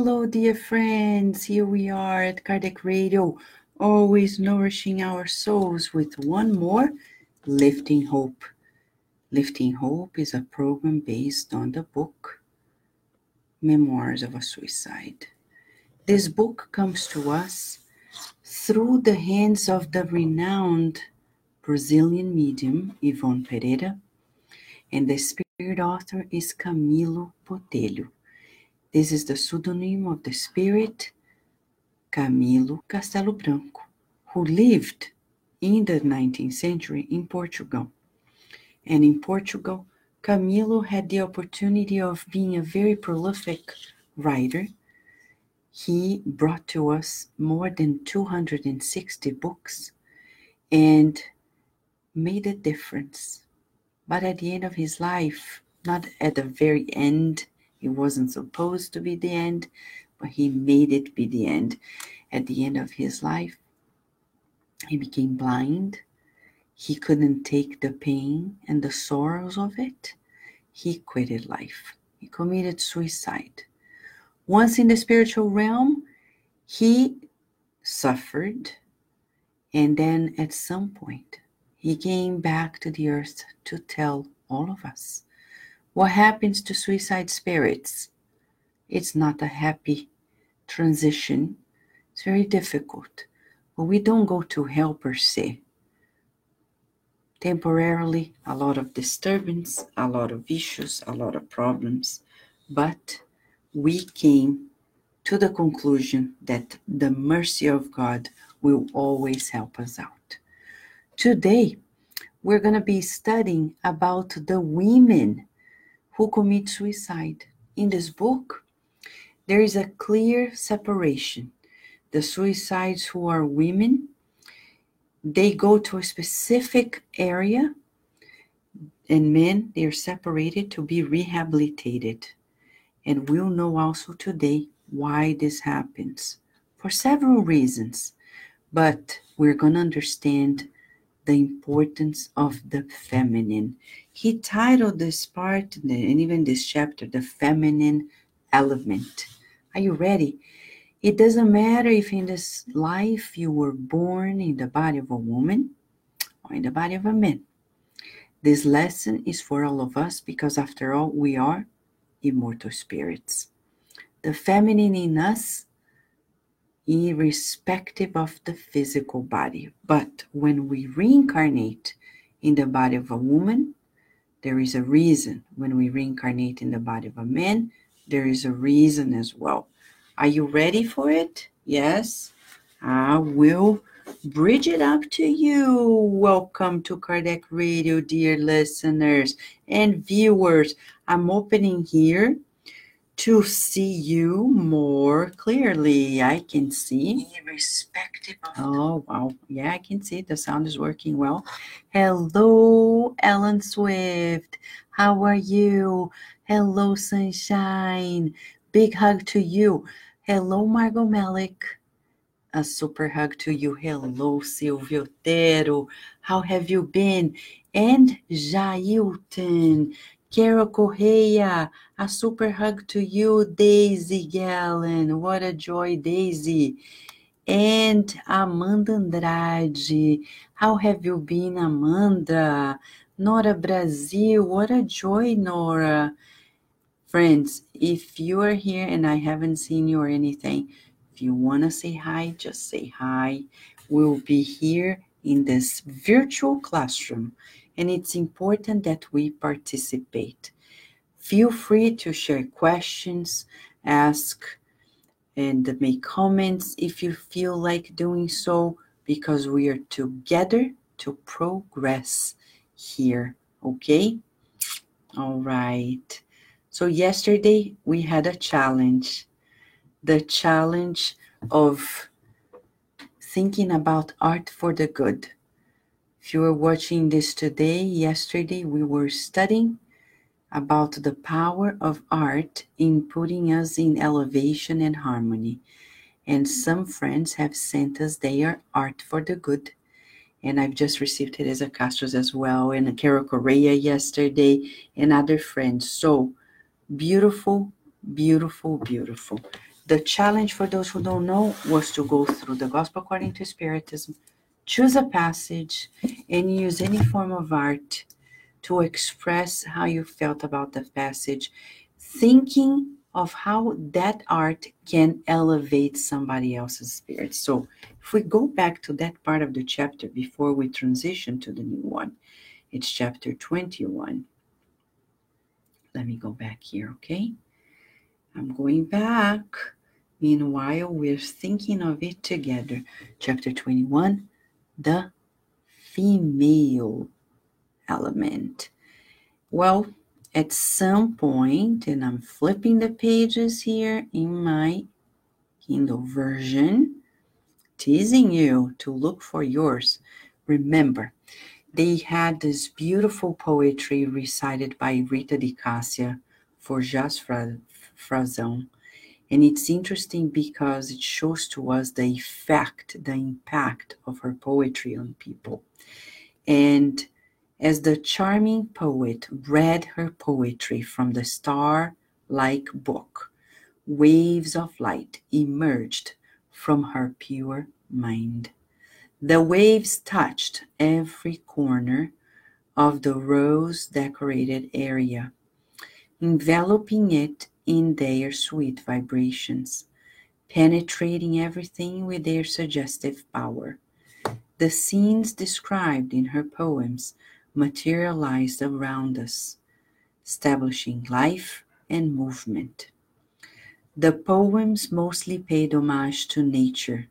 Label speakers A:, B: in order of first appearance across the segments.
A: Hello, dear friends. Here we are at Kardec Radio, always nourishing our souls with one more Lifting Hope. Lifting Hope is a program based on the book Memoirs of a Suicide. This book comes to us through the hands of the renowned Brazilian medium Yvonne Pereira, and the spirit author is Camilo Botelho. This is the pseudonym of the spirit Camilo Castelo Branco, who lived in the 19th century in Portugal. And in Portugal, Camilo had the opportunity of being a very prolific writer. He brought to us more than 260 books and made a difference. But at the end of his life, not at the very end, it wasn't supposed to be the end, but he made it be the end. At the end of his life, he became blind. He couldn't take the pain and the sorrows of it. He quitted life. He committed suicide. Once in the spiritual realm, he suffered. And then at some point, he came back to the earth to tell all of us what happens to suicide spirits. It's not a happy transition, it's very difficult. But we don't go to hell per se. Temporarily, a lot of disturbance, a lot of issues, a lot of problems. But we came to the conclusion that the mercy of God will always help us out. Today, we're going to be studying about the women who commit suicide. In this book, there is a clear separation. The suicides who are women, they go to a specific area, and men, they are separated to be rehabilitated. And we'll know also today why this happens for several reasons. But we're going to understand the importance of the feminine. He titled this part and even this chapter, The Feminine Element. Are you ready? It doesn't matter if in this life you were born in the body of a woman or in the body of a man. This lesson is for all of us because, after all, we are immortal spirits. The feminine in us irrespective of the physical body. But when we reincarnate in the body of a woman, there is a reason. When we reincarnate in the body of a man, there is a reason as well. Are you ready for it? Yes? I will bridge it up to you. Welcome to Kardec Radio, dear listeners and viewers. I'm opening here to see you more clearly. I can see. Irrespective of oh, wow. Yeah, I can see. The sound is working well. Hello, Ellen Swift. How are you? Hello, Sunshine. Big hug to you. Hello, Margot Malik. A super hug to you. Hello, Silvio Otero. How have you been? And Jailton. Carol Correia, a super hug to you, Daisy Gallen. What a joy, Daisy. And Amanda Andrade. How have you been, Amanda? Nora Brazil. What a joy, Nora. Friends, if you are here and I haven't seen you or anything, if you want to say hi, just say hi. We'll be here in this virtual classroom and it's important that we participate. Feel free to share questions, ask, and make comments if you feel like doing so, because we are together to progress here, okay? All right. So, yesterday we had a challenge the challenge of thinking about art for the good. If you were watching this today, yesterday, we were studying about the power of art in putting us in elevation and harmony. And some friends have sent us their art for the good. And I've just received Teresa Castros as well, and Carol Correia yesterday, and other friends. So beautiful, beautiful, beautiful. The challenge for those who don't know was to go through the Gospel according to Spiritism, choose a passage, and use any form of art to express how you felt about the passage, thinking of how that art can elevate somebody else's spirit. So, if we go back to that part of the chapter before we transition to the new one, it's chapter 21. Let me go back here, okay? I'm going back. Meanwhile, we're thinking of it together. Chapter 21 The Female Element. Well, at some point, and I'm flipping the pages here in my Kindle version, teasing you to look for yours. Remember, they had this beautiful poetry recited by Rita de Cassia for Jas Frazão. And it's interesting because it shows to us the effect, the impact of her poetry on people. And as the charming poet read her poetry from the star like book, waves of light emerged from her pure mind. The waves touched every corner of the rose decorated area, enveloping it in their sweet vibrations, penetrating everything with their suggestive power. The scenes described in her poems materialized around us, establishing life and movement. The poems mostly paid homage to nature,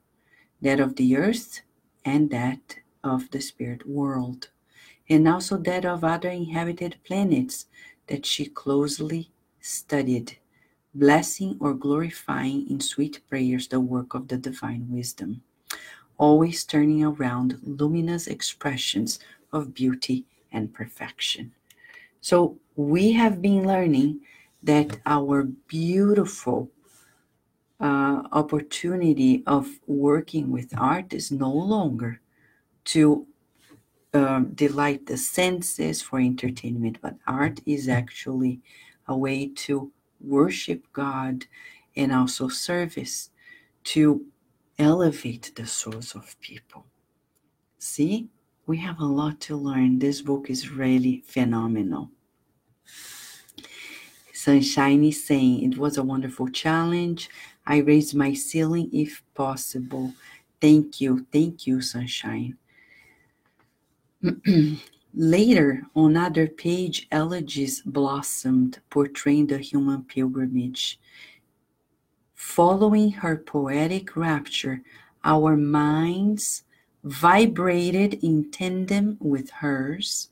A: that of the earth and that of the spirit world, and also that of other inhabited planets that she closely studied, blessing or glorifying in sweet prayers the work of the divine wisdom, always turning around luminous expressions of beauty and perfection. So we have been learning that our beautiful uh, opportunity of working with art is no longer to um, delight the senses for entertainment, but art is actually a way to worship God and also service to elevate the souls of people. See? we have a lot to learn. This book is really phenomenal. Sunshine is saying it was a wonderful challenge. I raised my ceiling if possible. Thank you. Thank you, Sunshine. Later, on other page, elegies blossomed, portraying the human pilgrimage. Following her poetic rapture, our minds vibrated in tandem with hers,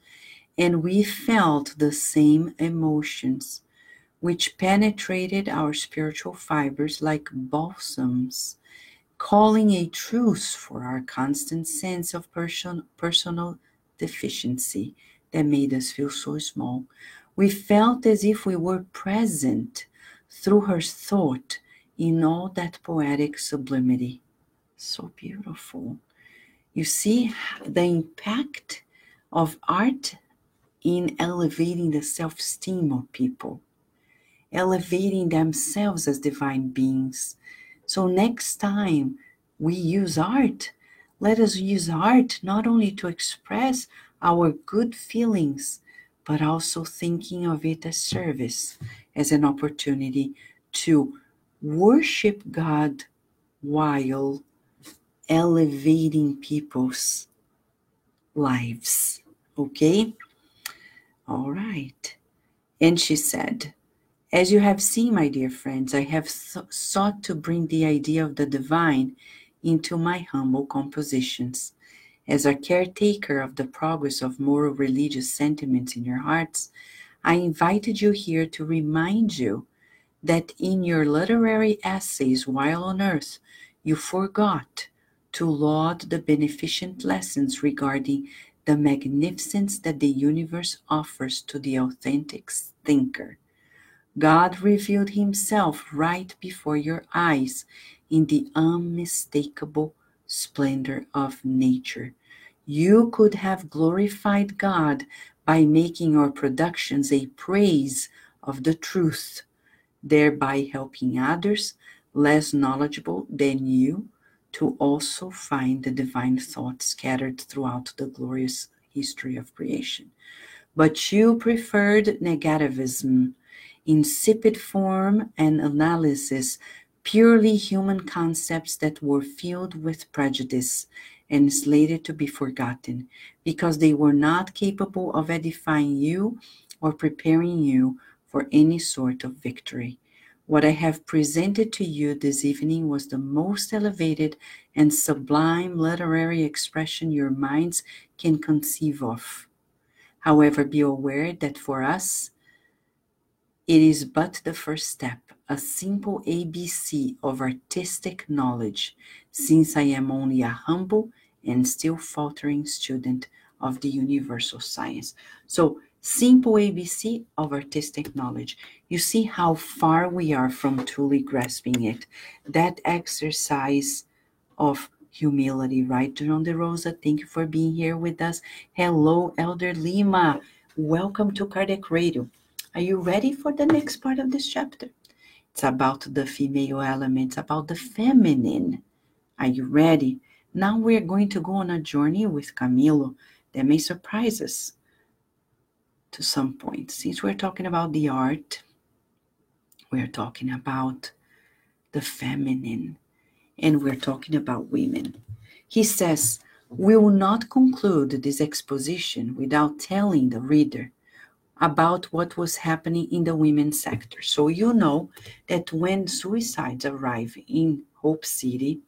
A: and we felt the same emotions, which penetrated our spiritual fibers like balsams, calling a truce for our constant sense of person, personal deficiency that made us feel so small. We felt as if we were present through her thought in all that poetic sublimity. So beautiful. You see the impact of art in elevating the self esteem of people, elevating themselves as divine beings. So, next time we use art, let us use art not only to express our good feelings, but also thinking of it as service, as an opportunity to worship God while elevating people's lives. Okay? All right. And she said, As you have seen, my dear friends, I have sought to bring the idea of the divine into my humble compositions. As a caretaker of the progress of moral religious sentiments in your hearts, I invited you here to remind you that in your literary essays while on earth, you forgot to laud the beneficent lessons regarding the magnificence that the universe offers to the authentic thinker. God revealed himself right before your eyes in the unmistakable splendor of nature. You could have glorified God by making your productions a praise of the truth, thereby helping others less knowledgeable than you to also find the divine thoughts scattered throughout the glorious history of creation. But you preferred negativism, insipid form and analysis, purely human concepts that were filled with prejudice and slated to be forgotten because they were not capable of edifying you or preparing you for any sort of victory. What I have presented to you this evening was the most elevated and sublime literary expression your minds can conceive of. However, be aware that for us, it is but the first step, a simple ABC of artistic knowledge, since I am only a humble and still faltering student of the universal science. So, simple ABC of artistic knowledge. You see how far we are from truly grasping it. That exercise of humility, right? John De Rosa, thank you for being here with us. Hello, Elder Lima. Welcome to Kardec Radio. Are you ready for the next part of this chapter? It's about the female elements, about the feminine. Are you ready? Now we're going to go on a journey with Camilo that may surprise us to some point. Since we're talking about the art, we're talking about the feminine, and we're talking about women. He says, We will not conclude this exposition without telling the reader about what was happening in the women's sector. So you know that when suicides arrive in Hope City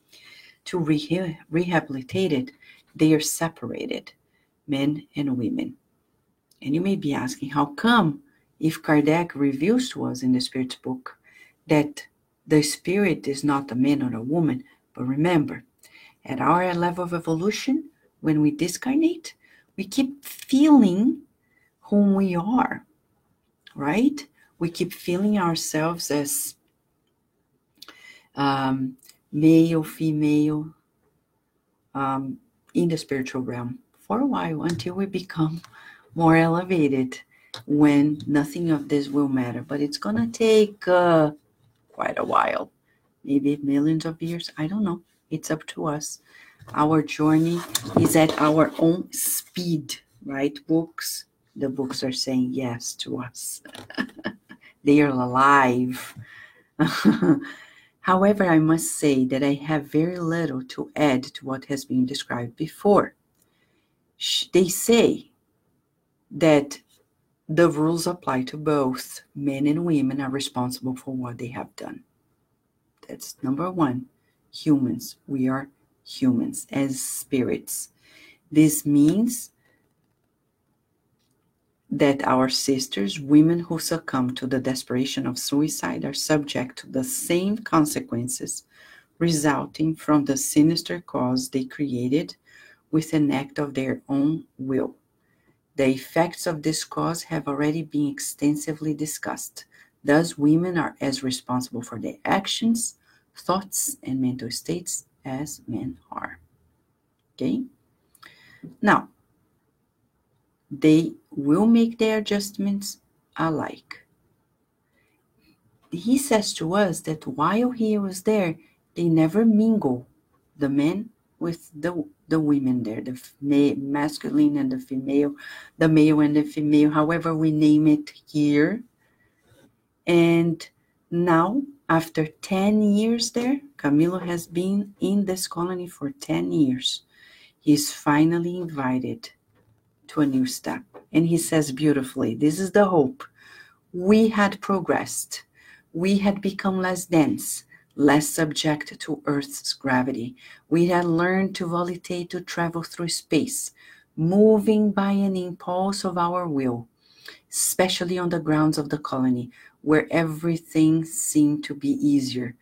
A: to re- rehabilitate it, they are separated, men and women. And you may be asking, how come if Kardec reveals to us in the Spirit's book that the Spirit is not a man or a woman, but remember, at our level of evolution, when we discarnate, we keep feeling whom we are, right? We keep feeling ourselves as um, male, female, um, in the spiritual realm for a while until we become more elevated when nothing of this will matter. But it's going to take uh, quite a while, maybe millions of years. I don't know. It's up to us. Our journey is at our own speed, right? Books, the books are saying yes to us. they are alive. However, I must say that I have very little to add to what has been described before. They say that the rules apply to both men and women are responsible for what they have done. That's number one. Humans. We are humans as spirits. This means that our sisters, women who succumb to the desperation of suicide, are subject to the same consequences resulting from the sinister cause they created with an act of their own will. The effects of this cause have already been extensively discussed. Thus, women are as responsible for their actions, thoughts, and mental states as men are. Okay? Now, they will make their adjustments alike. He says to us that while he was there, they never mingle the men with the the women there, the masculine and the female, the male and the female, however we name it here. And now, after 10 years there, Camilo has been in this colony for 10 years. He's finally invited a new step. And he says beautifully, This is the hope. We had progressed. We had become less dense, less subject to Earth's gravity. We had learned to volitate to travel through space, moving by an impulse of our will, especially on the grounds of the colony, where everything seemed to be easier,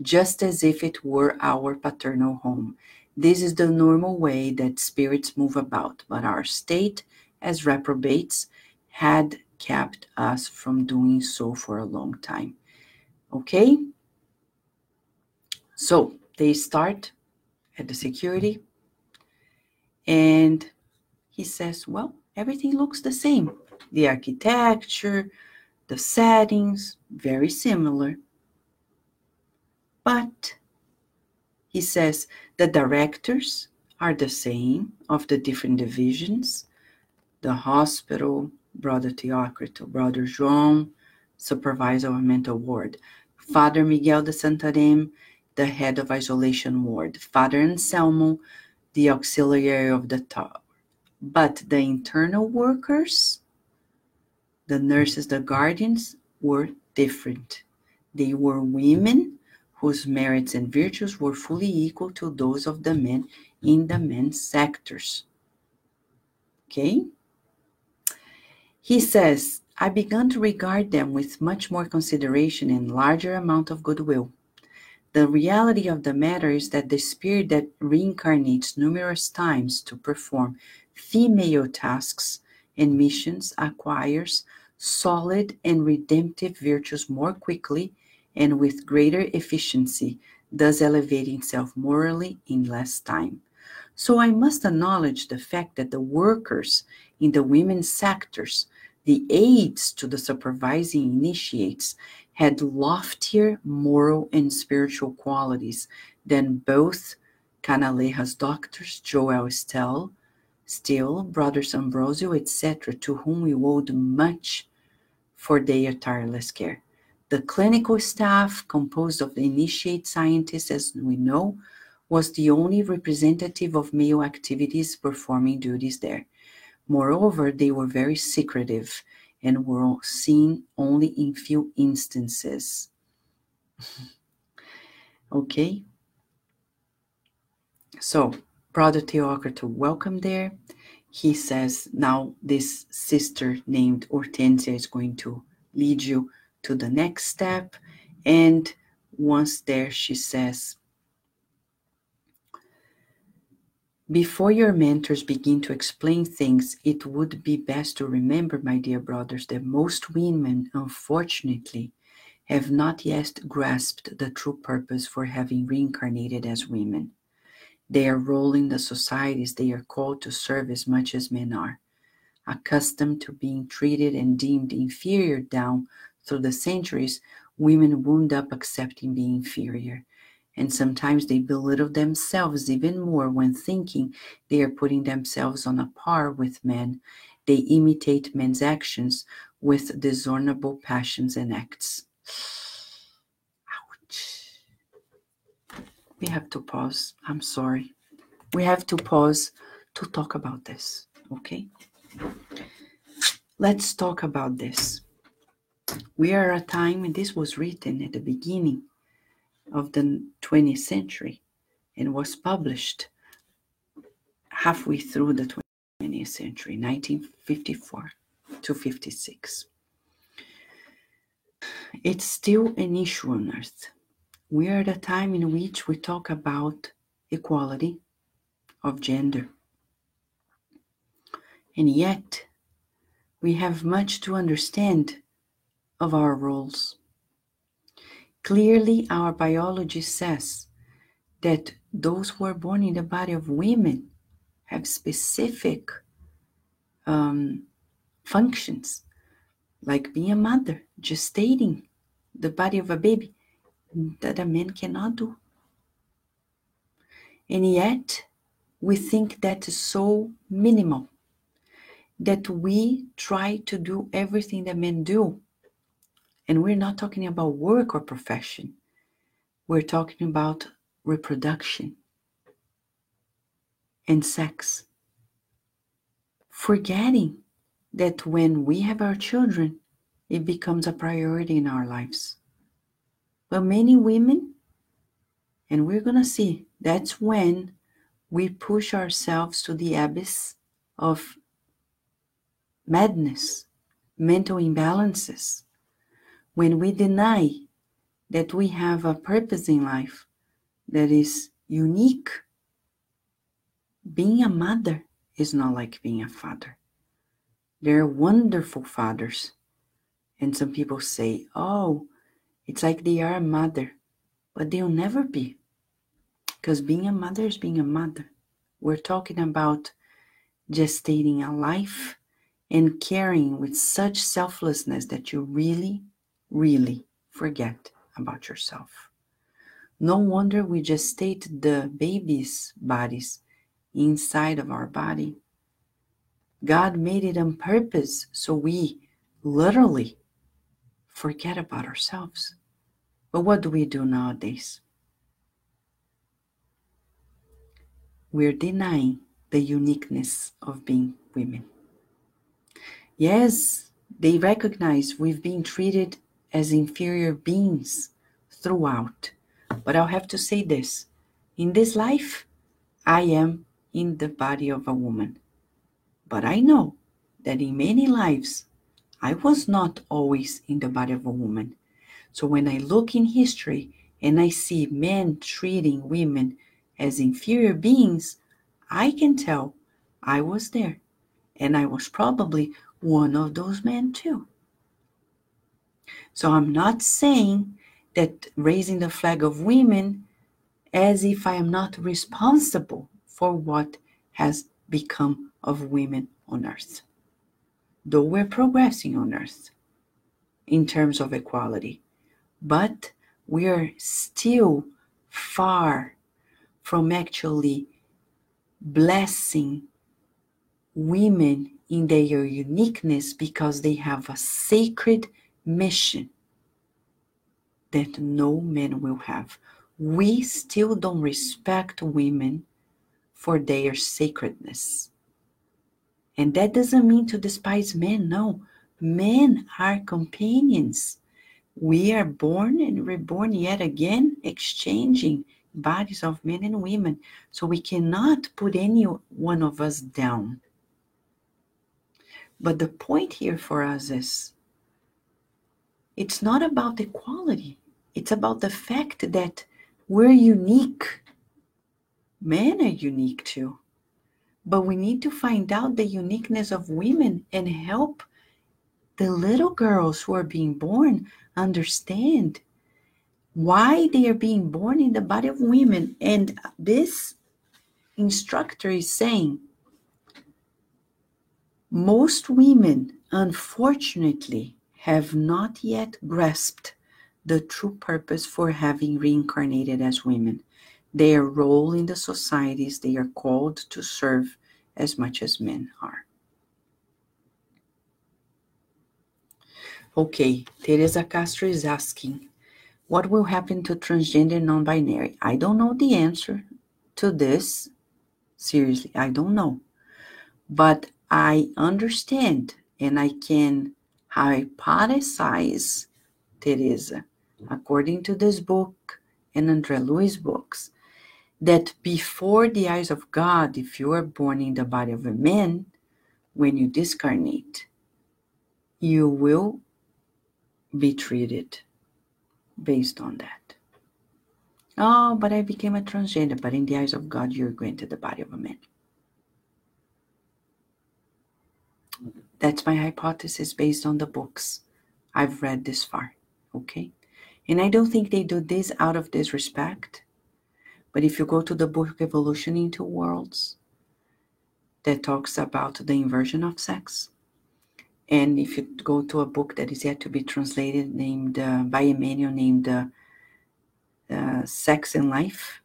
A: just as if it were our paternal home. This is the normal way that spirits move about, but our state as reprobates had kept us from doing so for a long time. Okay? So they start at the security, and he says, Well, everything looks the same. The architecture, the settings, very similar. But he says the directors are the same of the different divisions the hospital, Brother Teócrito, Brother João, supervisor of mental ward, Father Miguel de Santarém, the head of isolation ward, Father Anselmo, the auxiliary of the tower. But the internal workers, the nurses, the guardians, were different. They were women whose merits and virtues were fully equal to those of the men in the men's sectors. Okay? He says, I began to regard them with much more consideration and larger amount of goodwill. The reality of the matter is that the spirit that reincarnates numerous times to perform female tasks and missions acquires solid and redemptive virtues more quickly and with greater efficiency, thus elevating self morally in less time. So I must acknowledge the fact that the workers in the women's sectors, the aides to the supervising initiates, had loftier moral and spiritual qualities than both Canaleja's doctors, Joel Stell, Still, Brothers Ambrosio, etc., to whom we owed much for their tireless care. The clinical staff, composed of the initiate scientists, as we know, was the only representative of male activities performing duties there. Moreover, they were very secretive and were seen only in few instances. okay? So, Brother Theocrito, welcome there. He says now this sister named Hortensia is going to lead you to the next step. And once there, she says, Before your mentors begin to explain things, it would be best to remember, my dear brothers, that most women, unfortunately, have not yet grasped the true purpose for having reincarnated as women. They are role in the societies they are called to serve as much as men are. Accustomed to being treated and deemed inferior down through the centuries, women wound up accepting being inferior. And sometimes they belittle themselves even more when thinking they are putting themselves on a par with men. They imitate men's actions with dishonorable passions and acts. Ouch. We have to pause. I'm sorry. We have to pause to talk about this, okay? Let's talk about this. We are a time, and this was written at the beginning of the 20th century and was published halfway through the 20th century, 1954 to 56. It's still an issue on earth. We are at a time in which we talk about equality of gender. And yet, we have much to understand of our roles. Clearly, our biology says that those who are born in the body of women have specific um, functions, like being a mother, gestating the body of a baby, that a man cannot do. And yet, we think that is so minimal that we try to do everything that men do and we're not talking about work or profession, we're talking about reproduction and sex. Forgetting that when we have our children, it becomes a priority in our lives. But many women, and we're going to see, that's when we push ourselves to the abyss of madness, mental imbalances, when we deny that we have a purpose in life that is unique, being a mother is not like being a father. They're wonderful fathers. And some people say, oh, it's like they are a mother, but they'll never be. Because being a mother is being a mother. We're talking about gestating a life and caring with such selflessness that you really really forget about yourself. No wonder we gestate the babies' bodies inside of our body. God made it on purpose so we literally forget about ourselves. But what do we do nowadays? We're denying the uniqueness of being women. Yes, they recognize we've been treated as inferior beings throughout. But I'll have to say this in this life, I am in the body of a woman. But I know that in many lives, I was not always in the body of a woman. So when I look in history and I see men treating women as inferior beings, I can tell I was there. And I was probably one of those men too. So I'm not saying that raising the flag of women as if I am not responsible for what has become of women on earth. Though we're progressing on earth in terms of equality, but we are still far from actually blessing women in their uniqueness because they have a sacred mission that no man will have. We still don't respect women for their sacredness. And that doesn't mean to despise men, no. Men are companions. We are born and reborn yet again, exchanging bodies of men and women. So we cannot put any one of us down. But the point here for us is it's not about equality, it's about the fact that we're unique. Men are unique too. But we need to find out the uniqueness of women and help the little girls who are being born understand why they are being born in the body of women. And this instructor is saying most women, unfortunately, have not yet grasped the true purpose for having reincarnated as women, their role in the societies they are called to serve as much as men are. Okay, Teresa Castro is asking, what will happen to transgender non binary? I don't know the answer to this. Seriously, I don't know. But I understand and I can hypothesize, Teresa, according to this book and Andre Luiz books, that before the eyes of God, if you are born in the body of a man, when you discarnate, you will be treated based on that. Oh, but I became a transgender, but in the eyes of God, you're granted the body of a man. That's my hypothesis based on the books I've read this far. Okay? And I don't think they do this out of disrespect. But if you go to the book Evolution in Two Worlds, that talks about the inversion of sex, and if you go to a book that is yet to be translated, named uh, by Emmanuel, named uh, uh, Sex and Life,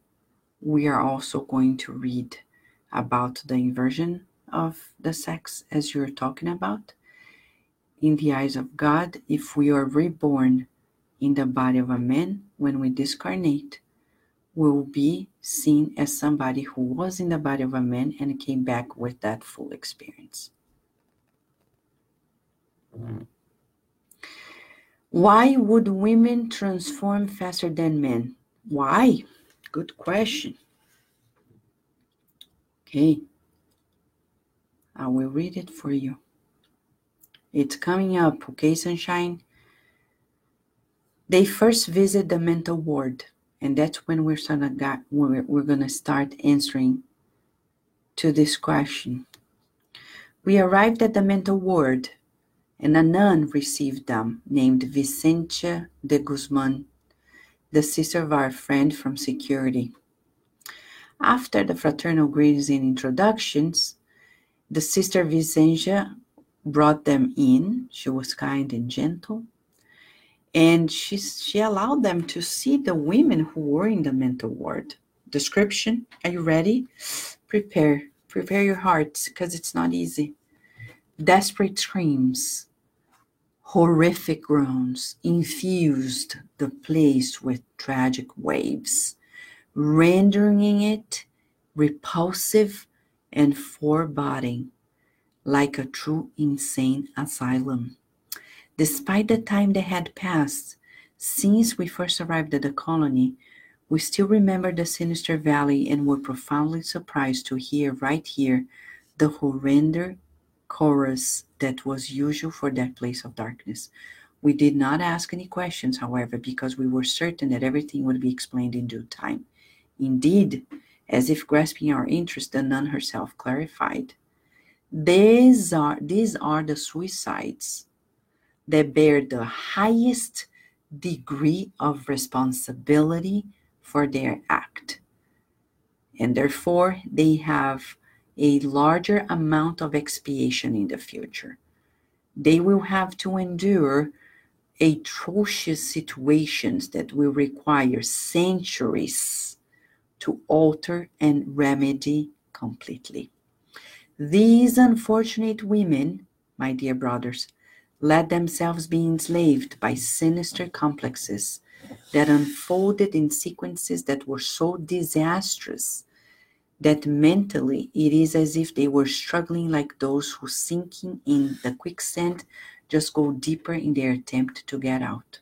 A: we are also going to read about the inversion of the sex as you're talking about. In the eyes of God, if we are reborn in the body of a man, when we discarnate, will be seen as somebody who was in the body of a man and came back with that full experience. Why would women transform faster than men? Why? Good question. Okay. I will read it for you. It's coming up, okay, sunshine? They first visit the mental ward, and that's when we're gonna we're, we're gonna start answering to this question. We arrived at the mental ward, and a nun received them, named Vicentia de Guzman, the sister of our friend from security. After the fraternal greetings and introductions, the sister Vicentia brought them in. She was kind and gentle. And she, she allowed them to see the women who were in the mental ward. Description Are you ready? Prepare. Prepare your hearts because it's not easy. Desperate screams, horrific groans infused the place with tragic waves, rendering it repulsive and foreboding, like a true insane asylum. Despite the time that had passed since we first arrived at the colony, we still remember the sinister valley and were profoundly surprised to hear right here the horrendous chorus that was usual for that place of darkness. We did not ask any questions, however, because we were certain that everything would be explained in due time. Indeed, as if grasping our interest, the nun herself clarified. These are, these are the suicides that bear the highest degree of responsibility for their act. And therefore, they have a larger amount of expiation in the future. They will have to endure atrocious situations that will require centuries to alter and remedy completely. These unfortunate women, my dear brothers, let themselves be enslaved by sinister complexes that unfolded in sequences that were so disastrous that mentally it is as if they were struggling like those who sinking in the quicksand just go deeper in their attempt to get out.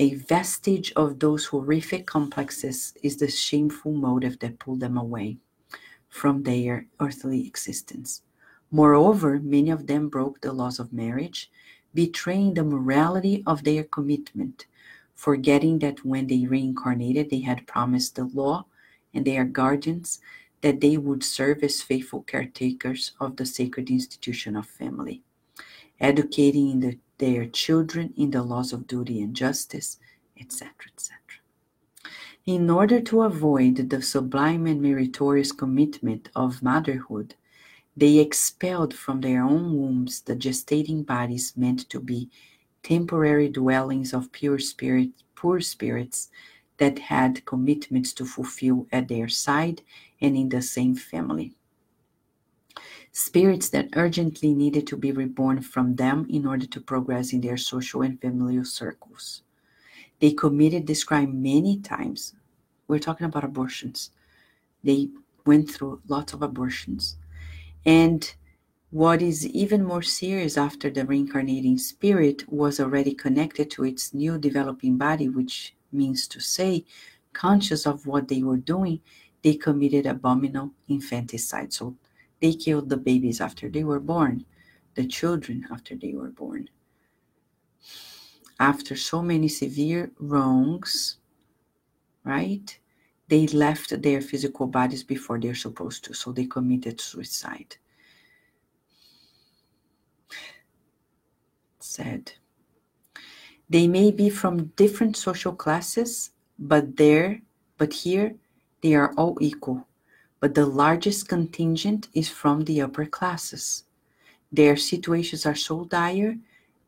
A: A vestige of those horrific complexes is the shameful motive that pulled them away from their earthly existence. Moreover, many of them broke the laws of marriage, betraying the morality of their commitment, forgetting that when they reincarnated, they had promised the law and their guardians that they would serve as faithful caretakers of the sacred institution of family, educating in the, their children in the laws of duty and justice, etc., etc. In order to avoid the sublime and meritorious commitment of motherhood, they expelled from their own wombs the gestating bodies meant to be temporary dwellings of pure spirit, poor spirits that had commitments to fulfill at their side and in the same family. Spirits that urgently needed to be reborn from them in order to progress in their social and familial circles. They committed this crime many times. We're talking about abortions. They went through lots of abortions. And what is even more serious after the reincarnating spirit was already connected to its new developing body, which means to say, conscious of what they were doing, they committed abominable infanticide. So they killed the babies after they were born, the children after they were born. After so many severe wrongs, right? They left their physical bodies before they're supposed to, so they committed suicide. Said. They may be from different social classes, but there, but here, they are all equal. But the largest contingent is from the upper classes. Their situations are so dire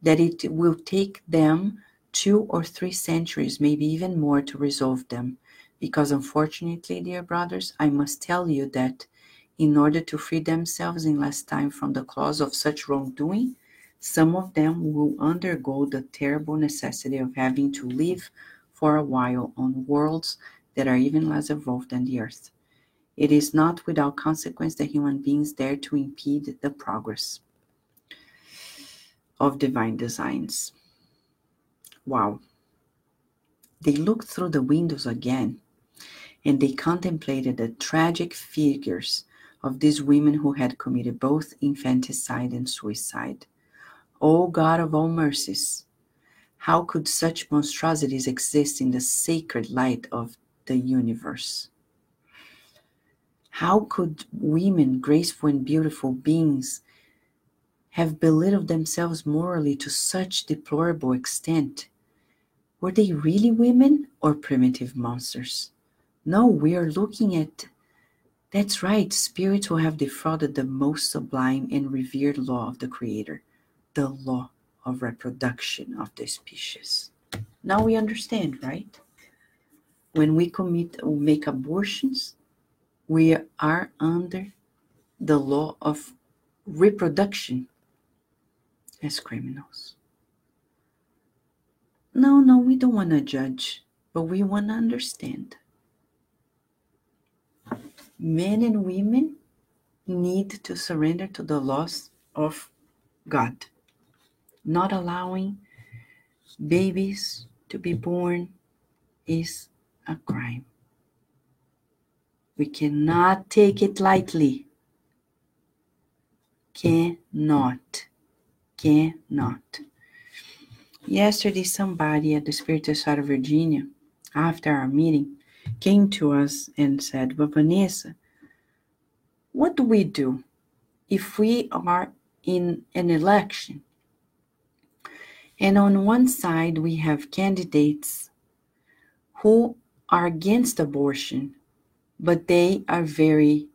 A: that it will take them two or three centuries, maybe even more, to resolve them. Because unfortunately, dear brothers, I must tell you that in order to free themselves in less time from the claws of such wrongdoing, some of them will undergo the terrible necessity of having to live for a while on worlds that are even less evolved than the earth. It is not without consequence that human beings dare to impede the progress of divine designs. Wow. They looked through the windows again and they contemplated the tragic figures of these women who had committed both infanticide and suicide. O God of all mercies, how could such monstrosities exist in the sacred light of the universe? How could women, graceful and beautiful beings, have belittled themselves morally to such deplorable extent? Were they really women or primitive monsters? No, we are looking at that's right, spirits who have defrauded the most sublime and revered law of the Creator the law of reproduction of the species. Now we understand, right? When we commit make abortions, we are under the law of reproduction as criminals. No, no, we don't want to judge, but we want to understand. Men and women need to surrender to the laws of God, not allowing babies to be born is a crime. We cannot take it lightly. Cannot. Cannot. Yesterday, somebody at the Spiritist Society of Virginia, after our meeting, came to us and said, But Vanessa, what do we do if we are in an election and on one side we have candidates who are against abortion, but they are very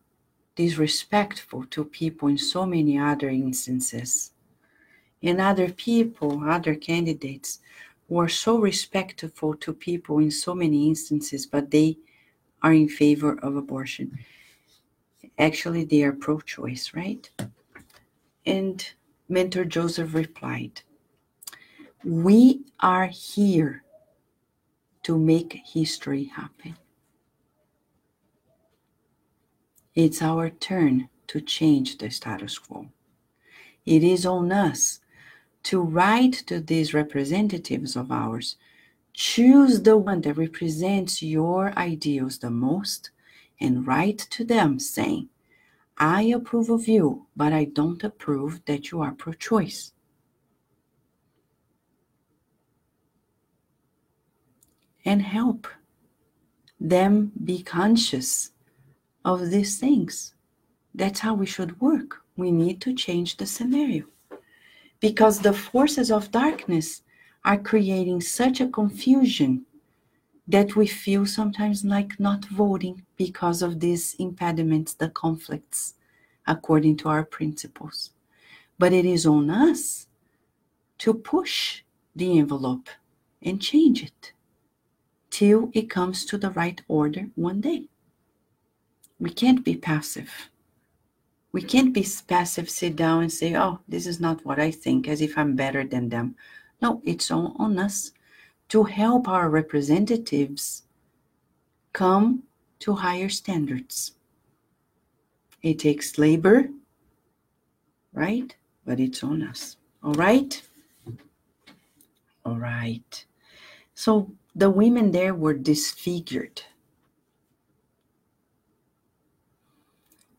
A: disrespectful to people in so many other instances. And other people, other candidates, who are so respectful to people in so many instances, but they are in favor of abortion. Actually, they are pro choice, right? And Mentor Joseph replied, We are here to make history happen. It's our turn to change the status quo. It is on us to write to these representatives of ours choose the one that represents your ideals the most and write to them saying, I approve of you, but I don't approve that you are pro choice. And help them be conscious of these things. That's how we should work. We need to change the scenario because the forces of darkness are creating such a confusion that we feel sometimes like not voting because of these impediments, the conflicts, according to our principles. But it is on us to push the envelope and change it till it comes to the right order one day. We can't be passive. We can't be passive, sit down and say, oh, this is not what I think, as if I'm better than them. No, it's on, on us to help our representatives come to higher standards. It takes labor, right? But it's on us. All right? All right. So the women there were disfigured.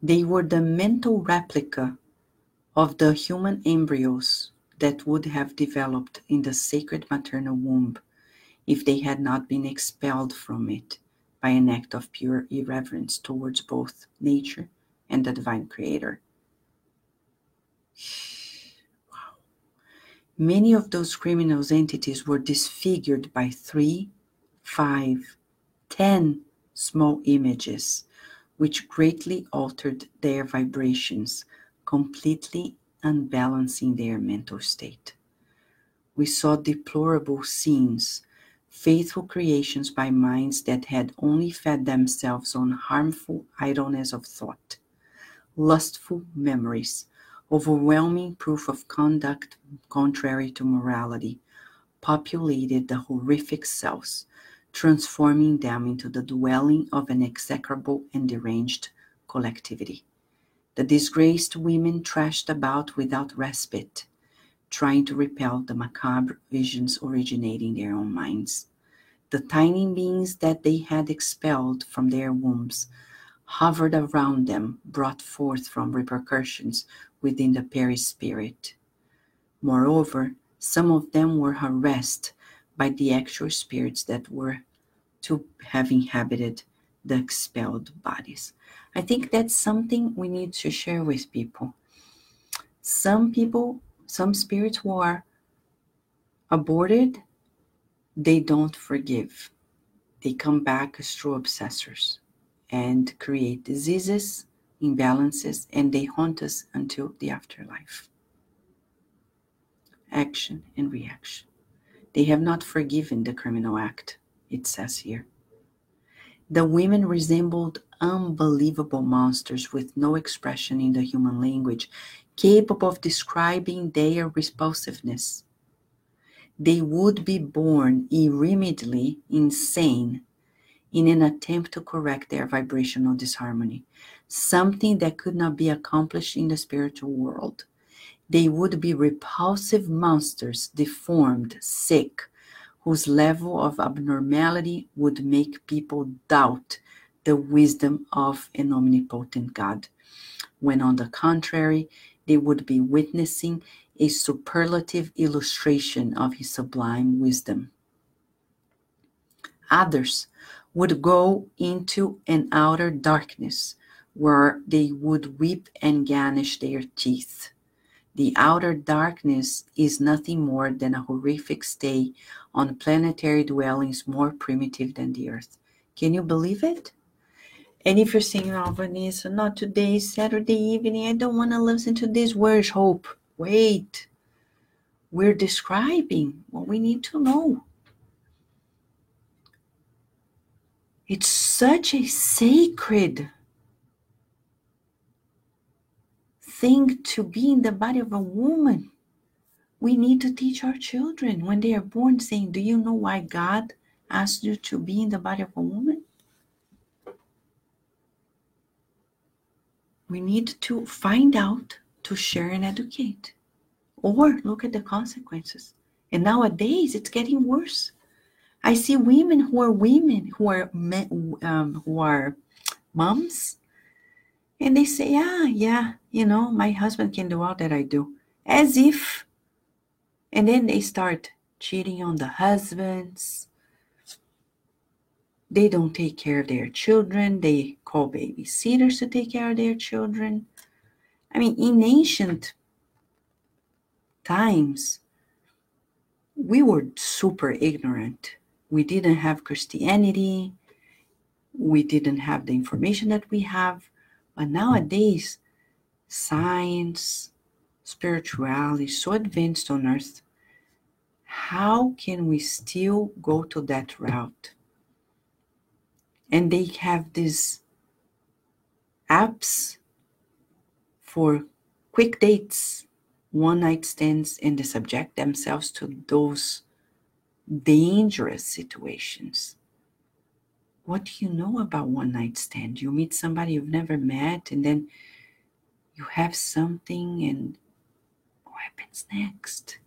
A: They were the mental replica of the human embryos that would have developed in the sacred maternal womb if they had not been expelled from it by an act of pure irreverence towards both nature and the divine creator. Wow. Many of those criminals' entities were disfigured by three, five, ten small images, which greatly altered their vibrations, completely unbalancing their mental state. We saw deplorable scenes faithful creations by minds that had only fed themselves on harmful idleness of thought, lustful memories, overwhelming proof of conduct contrary to morality, populated the horrific cells, transforming them into the dwelling of an execrable and deranged collectivity. The disgraced women trashed about without respite trying to repel the macabre visions originating in their own minds. The tiny beings that they had expelled from their wombs hovered around them, brought forth from repercussions within the perispirit. Moreover, some of them were harassed by the actual spirits that were to have inhabited the expelled bodies. I think that's something we need to share with people. Some people some spirits who are aborted, they don't forgive. They come back as true obsessors and create diseases, imbalances, and they haunt us until the afterlife. action, and reaction. They have not forgiven the criminal act, it says here. The women resembled unbelievable monsters with no expression in the human language, capable of describing their repulsiveness. They would be born irremediably insane in an attempt to correct their vibrational disharmony, something that could not be accomplished in the spiritual world. They would be repulsive monsters, deformed, sick, whose level of abnormality would make people doubt the wisdom of an omnipotent God, when on the contrary, they would be witnessing a superlative illustration of his sublime wisdom. Others would go into an outer darkness where they would weep and gnash their teeth. The outer darkness is nothing more than a horrific stay on planetary dwellings more primitive than the earth. Can you believe it? And if you're saying, oh, Vanessa, not today, Saturday evening, I don't want to listen to this, where's hope? Wait. We're describing what we need to know. It's such a sacred thing to be in the body of a woman. We need to teach our children when they are born, saying, Do you know why God asked you to be in the body of a woman? We need to find out to share and educate, or look at the consequences. And nowadays, it's getting worse. I see women who are women who are men, um, who are moms, and they say, "Ah, yeah, you know, my husband can do all that I do," as if, and then they start cheating on the husbands. They don't take care of their children. They call babysitters to take care of their children. I mean, in ancient times, we were super ignorant we didn't have Christianity, we didn't have the information that we have. But nowadays, science, spirituality is so advanced on earth. How can we still go to that route? And they have these apps for quick dates, one night stands, and they subject themselves to those dangerous situations. What do you know about one night stand? You meet somebody you've never met, and then you have something, and what happens next?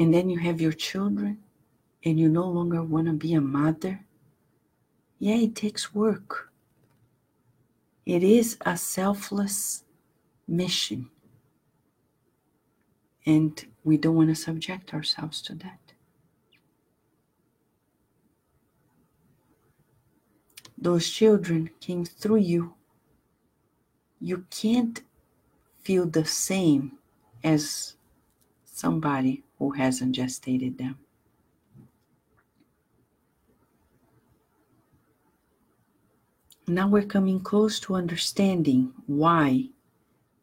A: And then you have your children, and you no longer want to be a mother. Yeah, it takes work. It is a selfless mission. And we don't want to subject ourselves to that. Those children came through you. You can't feel the same as somebody who hasn't gestated them. Now we're coming close to understanding why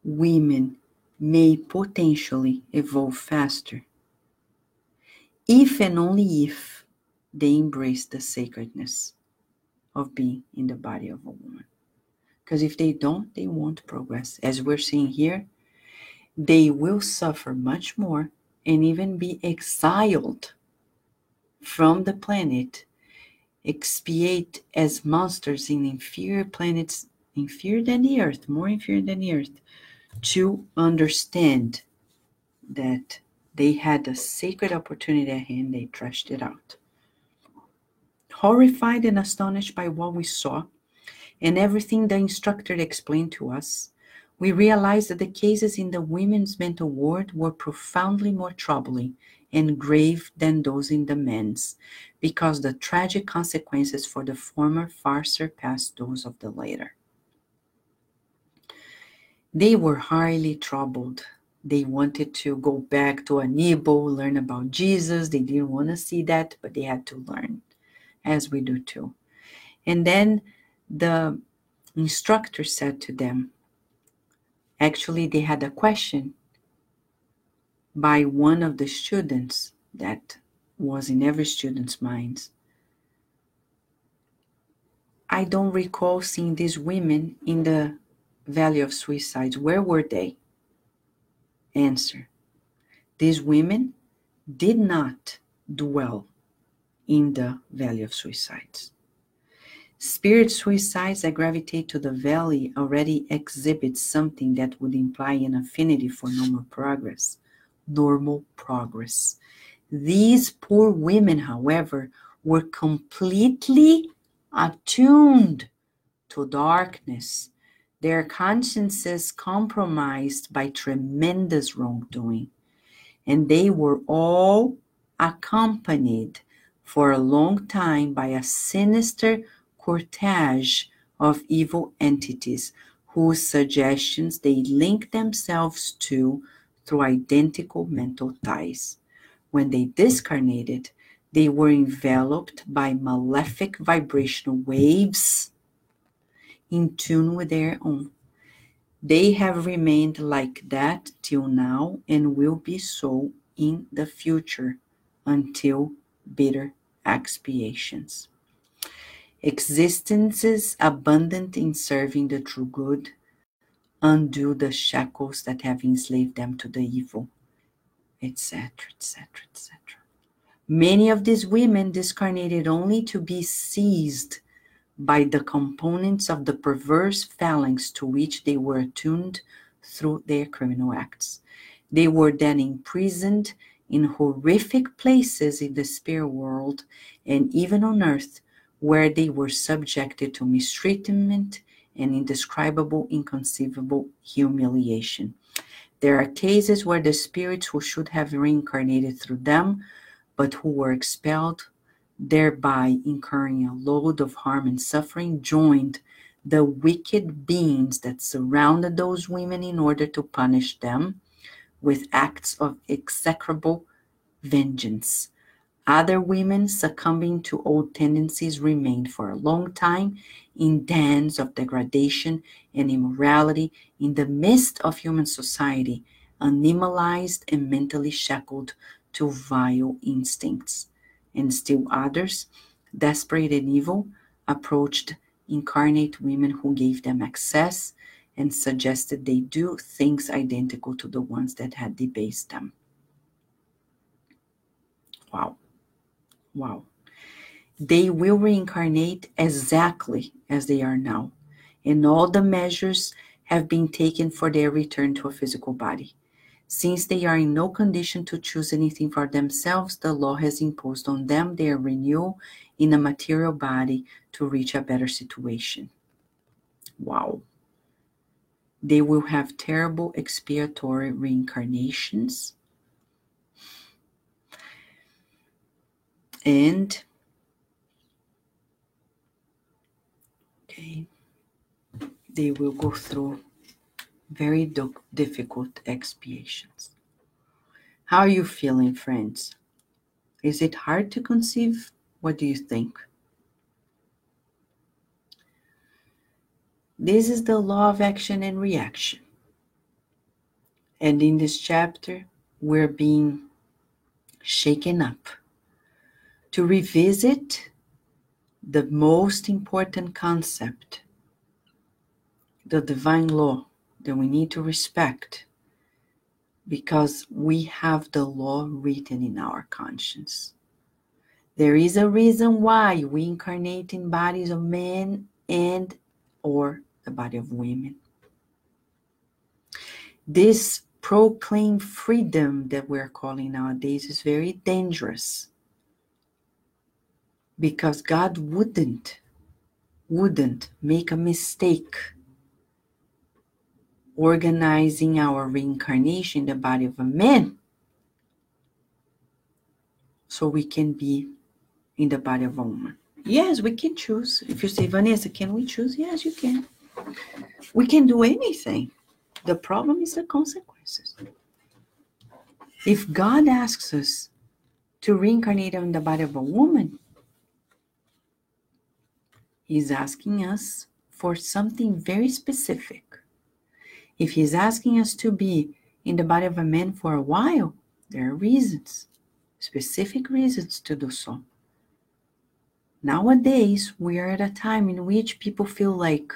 A: women may potentially evolve faster if and only if they embrace the sacredness of being in the body of a woman. Because if they don't, they won't progress. As we're seeing here, they will suffer much more and even be exiled from the planet, expiate as monsters in inferior planets, inferior than the earth, more inferior than the earth, to understand that they had a sacred opportunity at hand, they trashed it out. Horrified and astonished by what we saw and everything the instructor explained to us, we realized that the cases in the women's mental ward were profoundly more troubling and grave than those in the men's, because the tragic consequences for the former far surpassed those of the latter. They were highly troubled. They wanted to go back to Anibo, learn about Jesus. They didn't want to see that, but they had to learn, as we do too. And then the instructor said to them, actually, they had a question by one of the students that was in every student's minds. I don't recall seeing these women in the Valley of Suicides. Where were they? Answer These women did not dwell in the Valley of Suicides. Spirit suicides that gravitate to the valley already exhibit something that would imply an affinity for normal progress. Normal progress. These poor women, however, were completely attuned to darkness, their consciences compromised by tremendous wrongdoing, and they were all accompanied for a long time by a sinister cortege of evil entities whose suggestions they link themselves to through identical mental ties. When they discarnated, they were enveloped by malefic vibrational waves in tune with their own. They have remained like that till now and will be so in the future until bitter expiations. Existences abundant in serving the true good undo the shackles that have enslaved them to the evil, etc., etc., etc. Many of these women discarnated only to be seized by the components of the perverse phalanx to which they were attuned through their criminal acts. They were then imprisoned in horrific places in the spirit world and even on earth, where they were subjected to mistreatment and indescribable, inconceivable humiliation. There are cases where the spirits who should have reincarnated through them, but who were expelled, thereby incurring a load of harm and suffering, joined the wicked beings that surrounded those women in order to punish them with acts of execrable vengeance. Other women, succumbing to old tendencies, remained for a long time in dens of degradation and immorality in the midst of human society, animalized and mentally shackled to vile instincts. And still others, desperate and evil, approached incarnate women who gave them access and suggested they do things identical to the ones that had debased them. Wow. Wow. They will reincarnate exactly as they are now, and all the measures have been taken for their return to a physical body. Since they are in no condition to choose anything for themselves, the law has imposed on them their renewal in a material body to reach a better situation. Wow. They will have terrible expiatory reincarnations. And okay, they will go through very difficult expiations. How are you feeling, friends? Is it hard to conceive? What do you think? This is the law of action and reaction. And in this chapter, we're being shaken up to revisit the most important concept, the divine law that we need to respect because we have the law written in our conscience. There is a reason why we incarnate in bodies of men and or the body of women. This proclaimed freedom that we're calling nowadays is very dangerous because God wouldn't wouldn't make a mistake organizing our reincarnation in the body of a man so we can be in the body of a woman. Yes, we can choose. If you say, Vanessa, can we choose? Yes, you can. We can do anything. The problem is the consequences. If God asks us to reincarnate in the body of a woman, He's asking us for something very specific. If He's asking us to be in the body of a man for a while, there are reasons, specific reasons to do so. Nowadays, we are at a time in which people feel like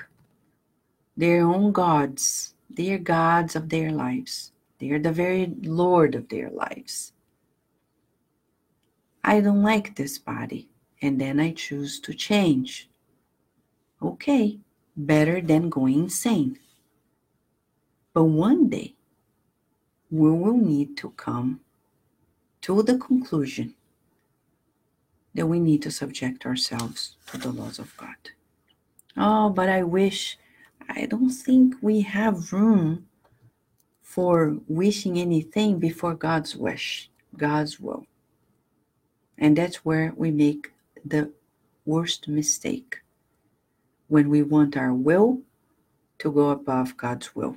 A: their own gods, they are gods of their lives, they are the very Lord of their lives. I don't like this body, and then I choose to change. Okay, better than going insane. But one day, we will need to come to the conclusion that we need to subject ourselves to the laws of God. Oh, but I wish, I don't think we have room for wishing anything before God's wish, God's will. And that's where we make the worst mistake when we want our will to go above God's will.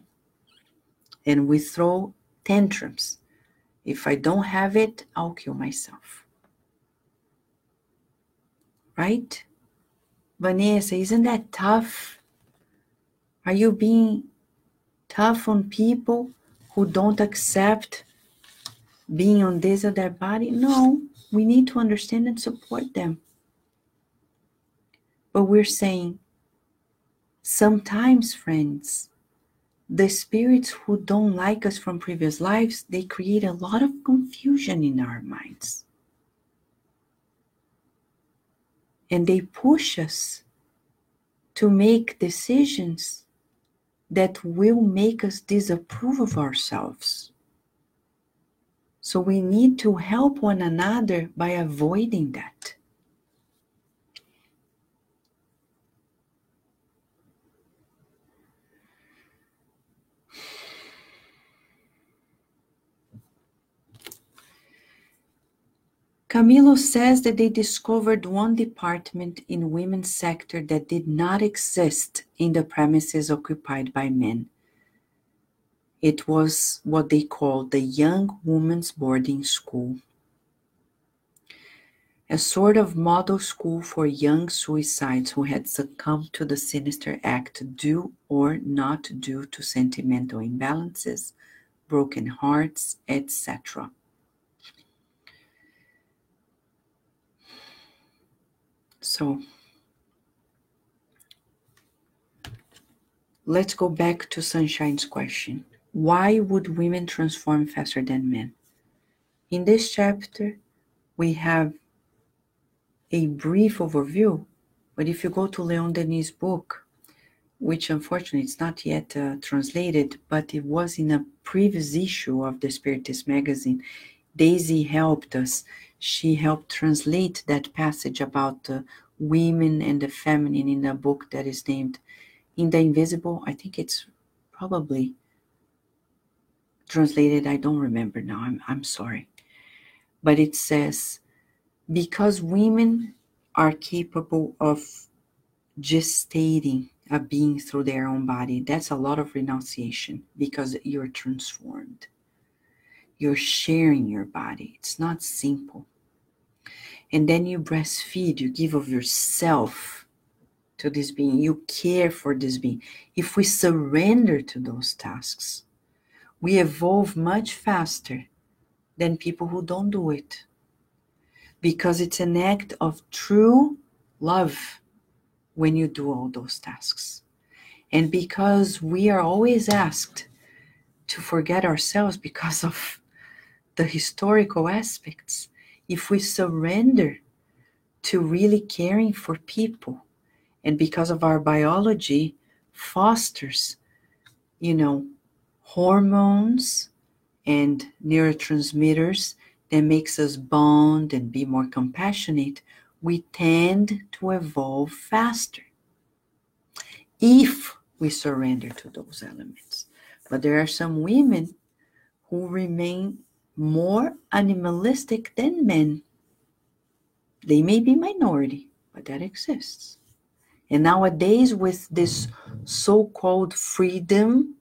A: And we throw tantrums. If I don't have it, I'll kill myself. Right? Vanessa, isn't that tough? Are you being tough on people who don't accept being on this or that body? No, we need to understand and support them. But we're saying, sometimes, friends, the spirits who don't like us from previous lives, they create a lot of confusion in our minds. And they push us to make decisions that will make us disapprove of ourselves. So we need to help one another by avoiding that. Camilo says that they discovered one department in women's sector that did not exist in the premises occupied by men. It was what they called the Young Women's Boarding School, a sort of model school for young suicides who had succumbed to the sinister act due or not due to sentimental imbalances, broken hearts, etc. So, let's go back to Sunshine's question. Why would women transform faster than men? In this chapter, we have a brief overview, but if you go to Leon Denis' book, which unfortunately is not yet uh, translated, but it was in a previous issue of the Spiritist magazine, Daisy helped us. She helped translate that passage about the women and the feminine in a book that is named In the Invisible. I think it's probably translated, I don't remember now, I'm, I'm sorry. But it says, because women are capable of gestating a being through their own body, that's a lot of renunciation because you're transformed. You're sharing your body. It's not simple. And then you breastfeed, you give of yourself to this being, you care for this being. If we surrender to those tasks, we evolve much faster than people who don't do it because it's an act of true love when you do all those tasks. And because we are always asked to forget ourselves because of the historical aspects, if we surrender to really caring for people, and because of our biology fosters, you know, hormones and neurotransmitters that makes us bond and be more compassionate, we tend to evolve faster if we surrender to those elements. But there are some women who remain more animalistic than men. They may be minority, but that exists. And nowadays, with this so called freedom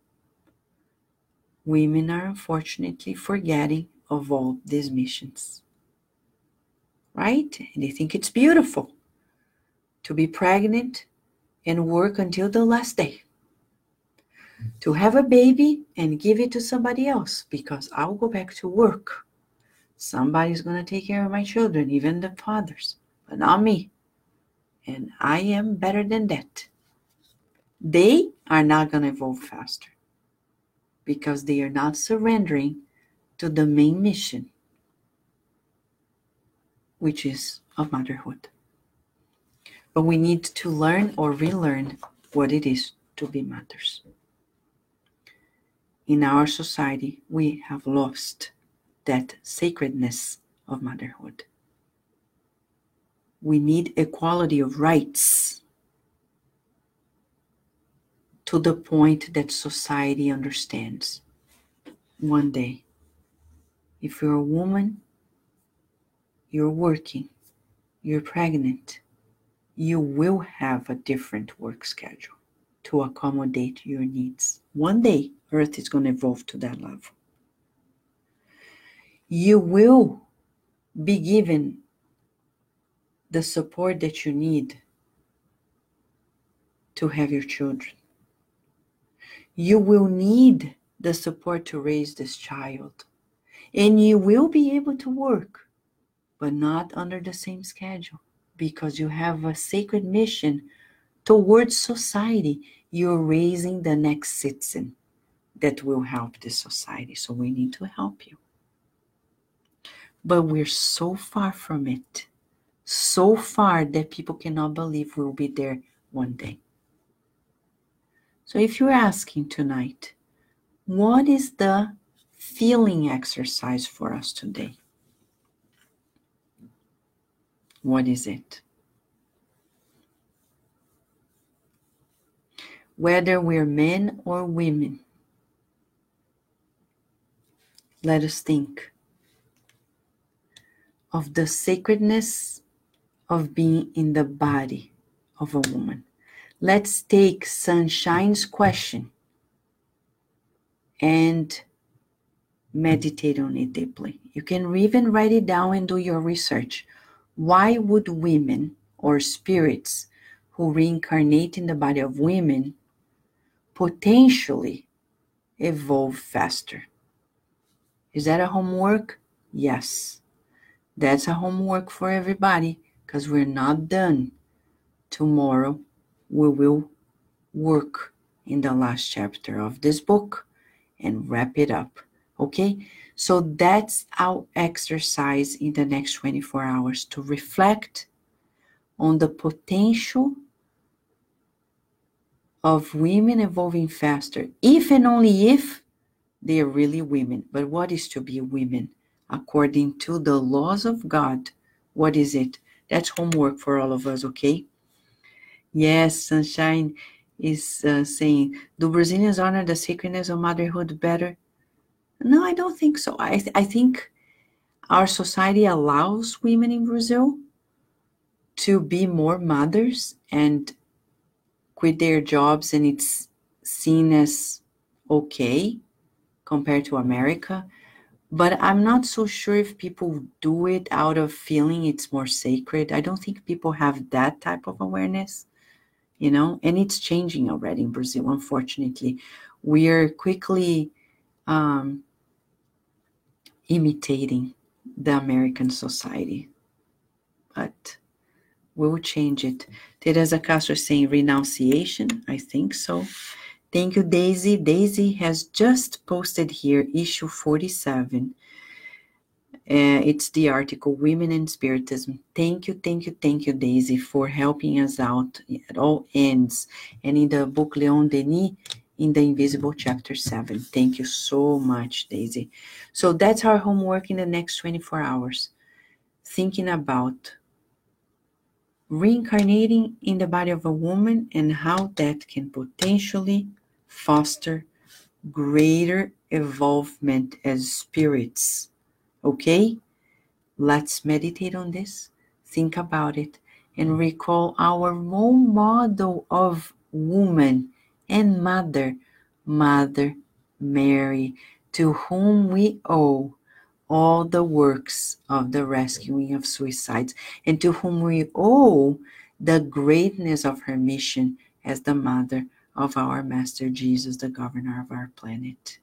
A: women are unfortunately forgetting of all these missions. Right? And they think it's beautiful to be pregnant and work until the last day. To have a baby and give it to somebody else because I'll go back to work. Somebody's going to take care of my children, even the fathers, but not me. And I am better than that. They are not going to evolve faster because they are not surrendering to the main mission, which is of motherhood. But we need to learn or relearn what it is to be mothers. In our society, we have lost that sacredness of motherhood. We need equality of rights to the point that society understands. One day, if you're a woman, you're working, you're pregnant, you will have a different work schedule to accommodate your needs. One day, Earth is going to evolve to that level. You will be given the support that you need to have your children you will need the support to raise this child. And you will be able to work, but not under the same schedule because you have a sacred mission towards society. You're raising the next citizen that will help the society. So we need to help you. But we're so far from it, so far that people cannot believe we'll be there one day. So if you're asking tonight, what is the feeling exercise for us today? What is it? Whether we're men or women, let us think of the sacredness of being in the body of a woman. Let's take Sunshine's question and meditate on it deeply. You can even write it down and do your research. Why would women or spirits who reincarnate in the body of women potentially evolve faster? Is that a homework? Yes. That's a homework for everybody because we're not done. Tomorrow we will work in the last chapter of this book and wrap it up. Okay? So that's our exercise in the next 24 hours to reflect on the potential of women evolving faster, if and only if they are really women. But what is to be women? According to the laws of God, what is it? That's homework for all of us, okay? Yes, Sunshine is uh, saying, do Brazilians honor the sacredness of motherhood better? No, I don't think so. I, th- I think our society allows women in Brazil to be more mothers and quit their jobs, and it's seen as okay compared to America. But I'm not so sure if people do it out of feeling it's more sacred. I don't think people have that type of awareness you know, and it's changing already in Brazil, unfortunately. We are quickly um, imitating the American society, but we'll change it. Teresa Castro saying renunciation. I think so. Thank you, Daisy. Daisy has just posted here issue 47 uh, it's the article Women and Spiritism. Thank you, thank you, thank you, Daisy, for helping us out at all ends. And in the book Leon Denis, in the Invisible Chapter 7. Thank you so much, Daisy. So that's our homework in the next 24 hours. Thinking about reincarnating in the body of a woman and how that can potentially foster greater evolvement as spirits Okay? Let's meditate on this, think about it, and recall our role model of woman and mother, Mother Mary, to whom we owe all the works of the rescuing of suicides, and to whom we owe the greatness of her mission as the mother of our Master Jesus, the governor of our planet.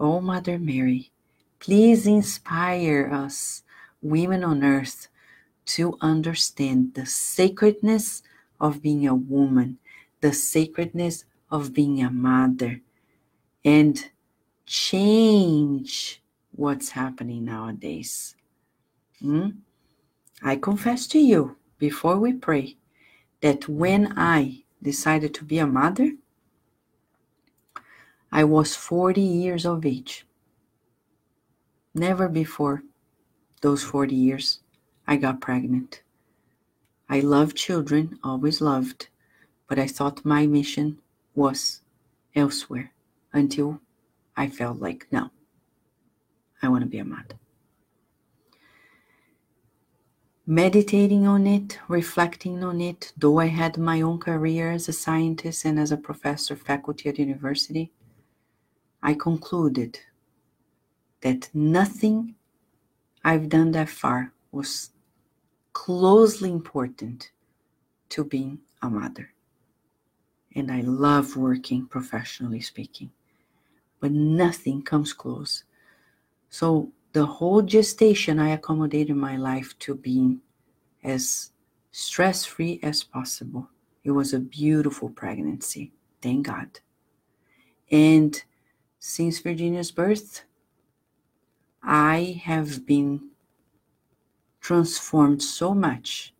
A: Oh, Mother Mary, please inspire us, women on earth, to understand the sacredness of being a woman, the sacredness of being a mother, and change what's happening nowadays. Hmm? I confess to you before we pray that when I decided to be a mother, I was 40 years of age. Never before those 40 years I got pregnant. I loved children, always loved, but I thought my mission was elsewhere until I felt like, no, I want to be a mother. Meditating on it, reflecting on it, though I had my own career as a scientist and as a professor faculty at university, I concluded that nothing I've done that far was closely important to being a mother. And I love working professionally speaking, but nothing comes close. So the whole gestation, I accommodated my life to being as stress free as possible. It was a beautiful pregnancy, thank God. And since Virginia's birth, I have been transformed so much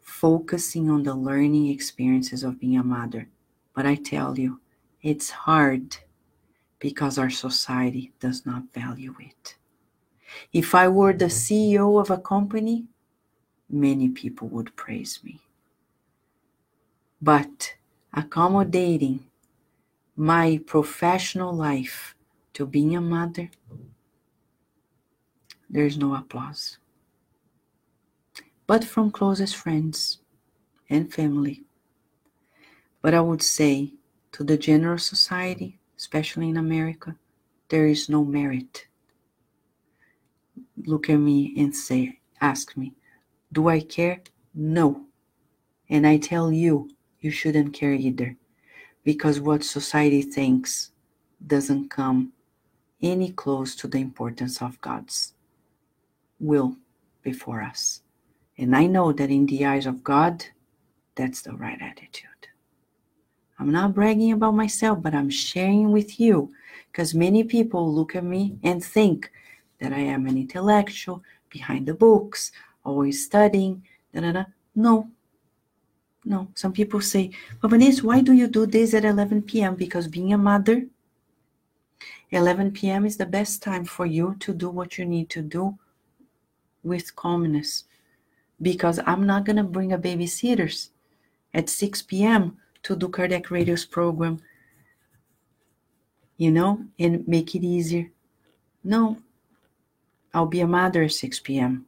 A: focusing on the learning experiences of being a mother. But I tell you, it's hard because our society does not value it. If I were the CEO of a company, many people would praise me. But accommodating my professional life to being a mother, there's no applause but from closest friends and family. But I would say to the general society, especially in America, there is no merit. Look at me and say, ask me, do I care? No. And I tell you, you shouldn't care either. Because what society thinks doesn't come any close to the importance of God's will before us. And I know that in the eyes of God, that's the right attitude. I'm not bragging about myself, but I'm sharing with you because many people look at me and think that I am an intellectual behind the books, always studying. Da, da, da. No, no. Some people say, but Vanessa, why do you do this at 11 p.m.? Because being a mother, 11 p.m. is the best time for you to do what you need to do with calmness because I'm not going to bring a babysitters at 6 p.m. to do Kardec Radio's program, you know, and make it easier. No, I'll be a mother at 6 p.m.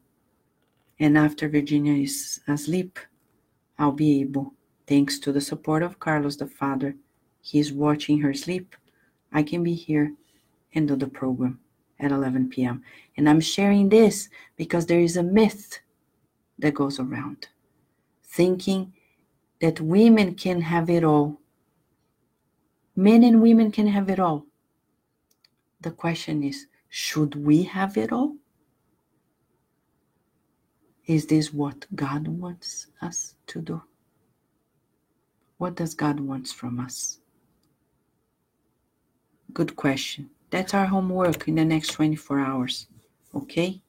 A: And after Virginia is asleep, I'll be able, thanks to the support of Carlos, the father, he's watching her sleep. I can be here and do the program at 11 p.m. And I'm sharing this because there is a myth that goes around, thinking that women can have it all. Men and women can have it all. The question is should we have it all? Is this what God wants us to do? What does God wants from us? Good question. That's our homework in the next 24 hours. Okay?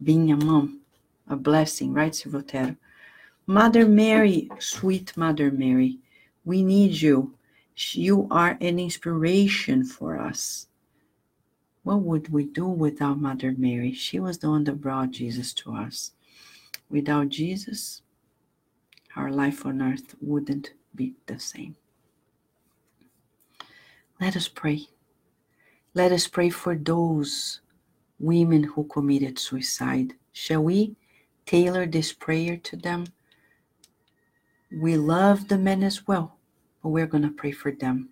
A: Being a mom a blessing, right, Silvotero? Mother Mary, sweet Mother Mary, we need you. You are an inspiration for us. What would we do without Mother Mary? She was the one that brought Jesus to us. Without Jesus, our life on earth wouldn't be the same. Let us pray. Let us pray for those women who committed suicide. Shall we tailor this prayer to them. We love the men as well, but we're going to pray for them.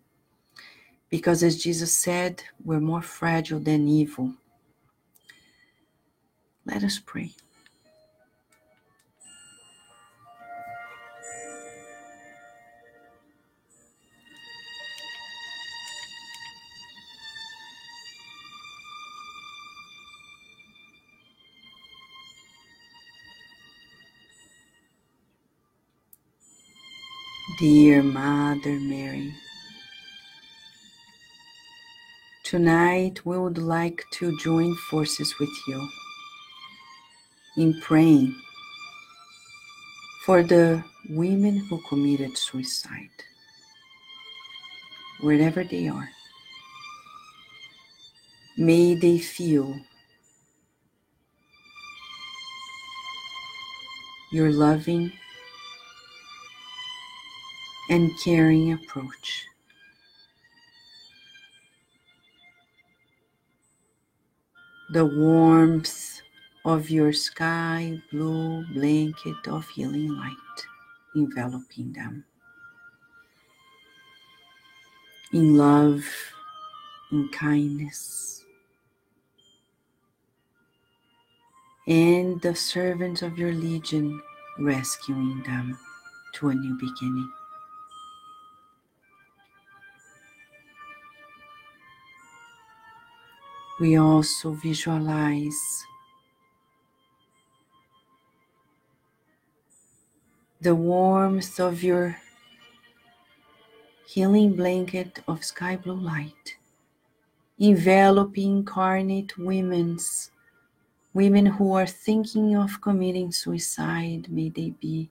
A: Because as Jesus said, we're more fragile than evil. Let us pray. Dear Mother Mary, tonight we would like to join forces with you in praying for the women who committed suicide, wherever they are. May they feel your loving and caring approach. The warmth of your sky blue blanket of healing light enveloping them. In love, in kindness. And the servants of your legion rescuing them to a new beginning. We also visualize the warmth of your healing blanket of sky blue light, enveloping incarnate women's women who are thinking of committing suicide. May they be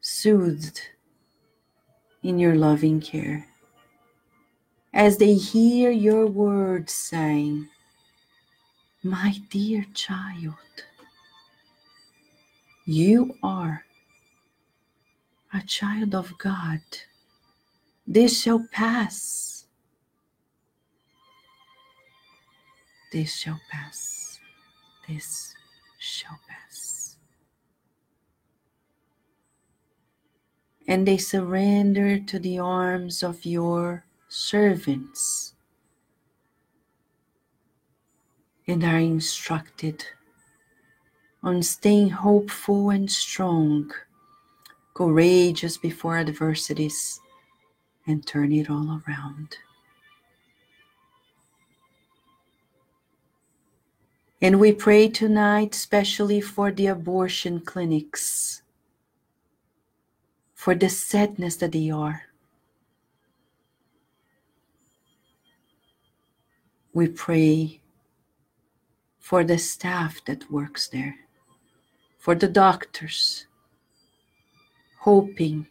A: soothed in your loving care as they hear your words saying, My dear child, you are a child of God. This shall pass. This shall pass. This shall pass. And they surrender to the arms of your servants and are instructed on staying hopeful and strong, courageous before adversities, and turn it all around. And we pray tonight, especially for the abortion clinics, for the sadness that they are We pray for the staff that works there, for the doctors, hoping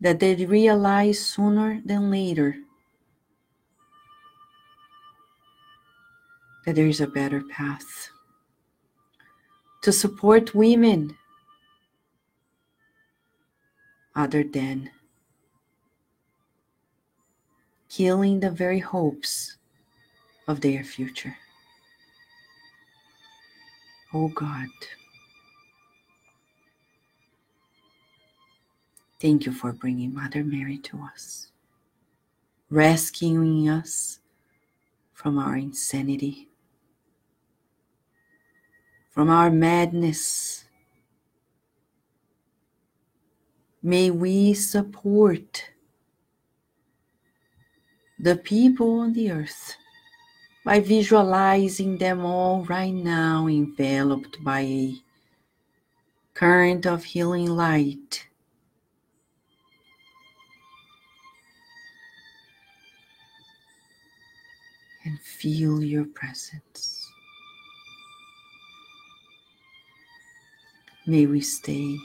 A: that they realize sooner than later that there is a better path to support women other than killing the very hopes of their future. Oh God, thank you for bringing Mother Mary to us, rescuing us from our insanity, from our madness. May we support the people on the earth by visualizing them all right now enveloped by a current of healing light. And feel your presence. May we stay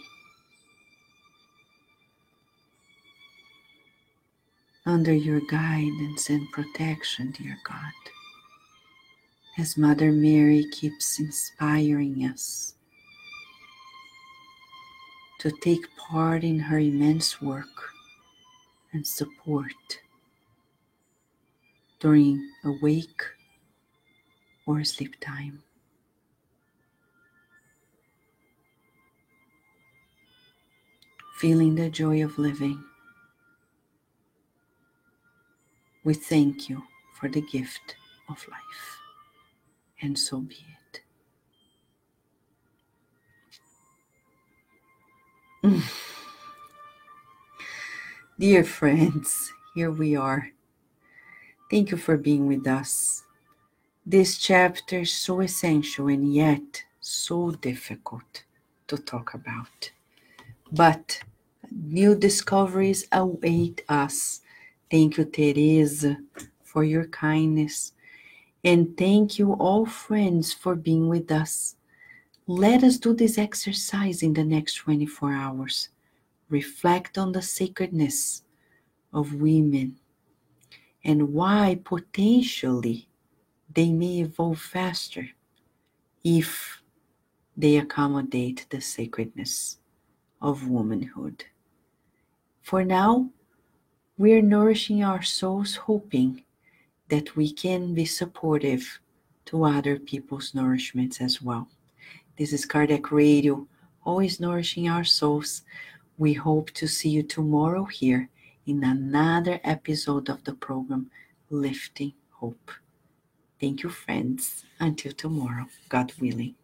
A: under your guidance and protection, dear God as Mother Mary keeps inspiring us to take part in her immense work and support during awake or sleep time. Feeling the joy of living, we thank you for the gift of life and so be it. Mm. Dear friends, here we are. Thank you for being with us. This chapter is so essential and yet so difficult to talk about. but new discoveries await us. Thank you, Teresa, for your kindness. And thank you, all friends, for being with us. Let us do this exercise in the next 24 hours. Reflect on the sacredness of women and why potentially they may evolve faster if they accommodate the sacredness of womanhood. For now, we are nourishing our souls, hoping that we can be supportive to other people's nourishments as well. This is Kardec Radio, always nourishing our souls. We hope to see you tomorrow here in another episode of the program, Lifting Hope. Thank you, friends. Until tomorrow, God willing.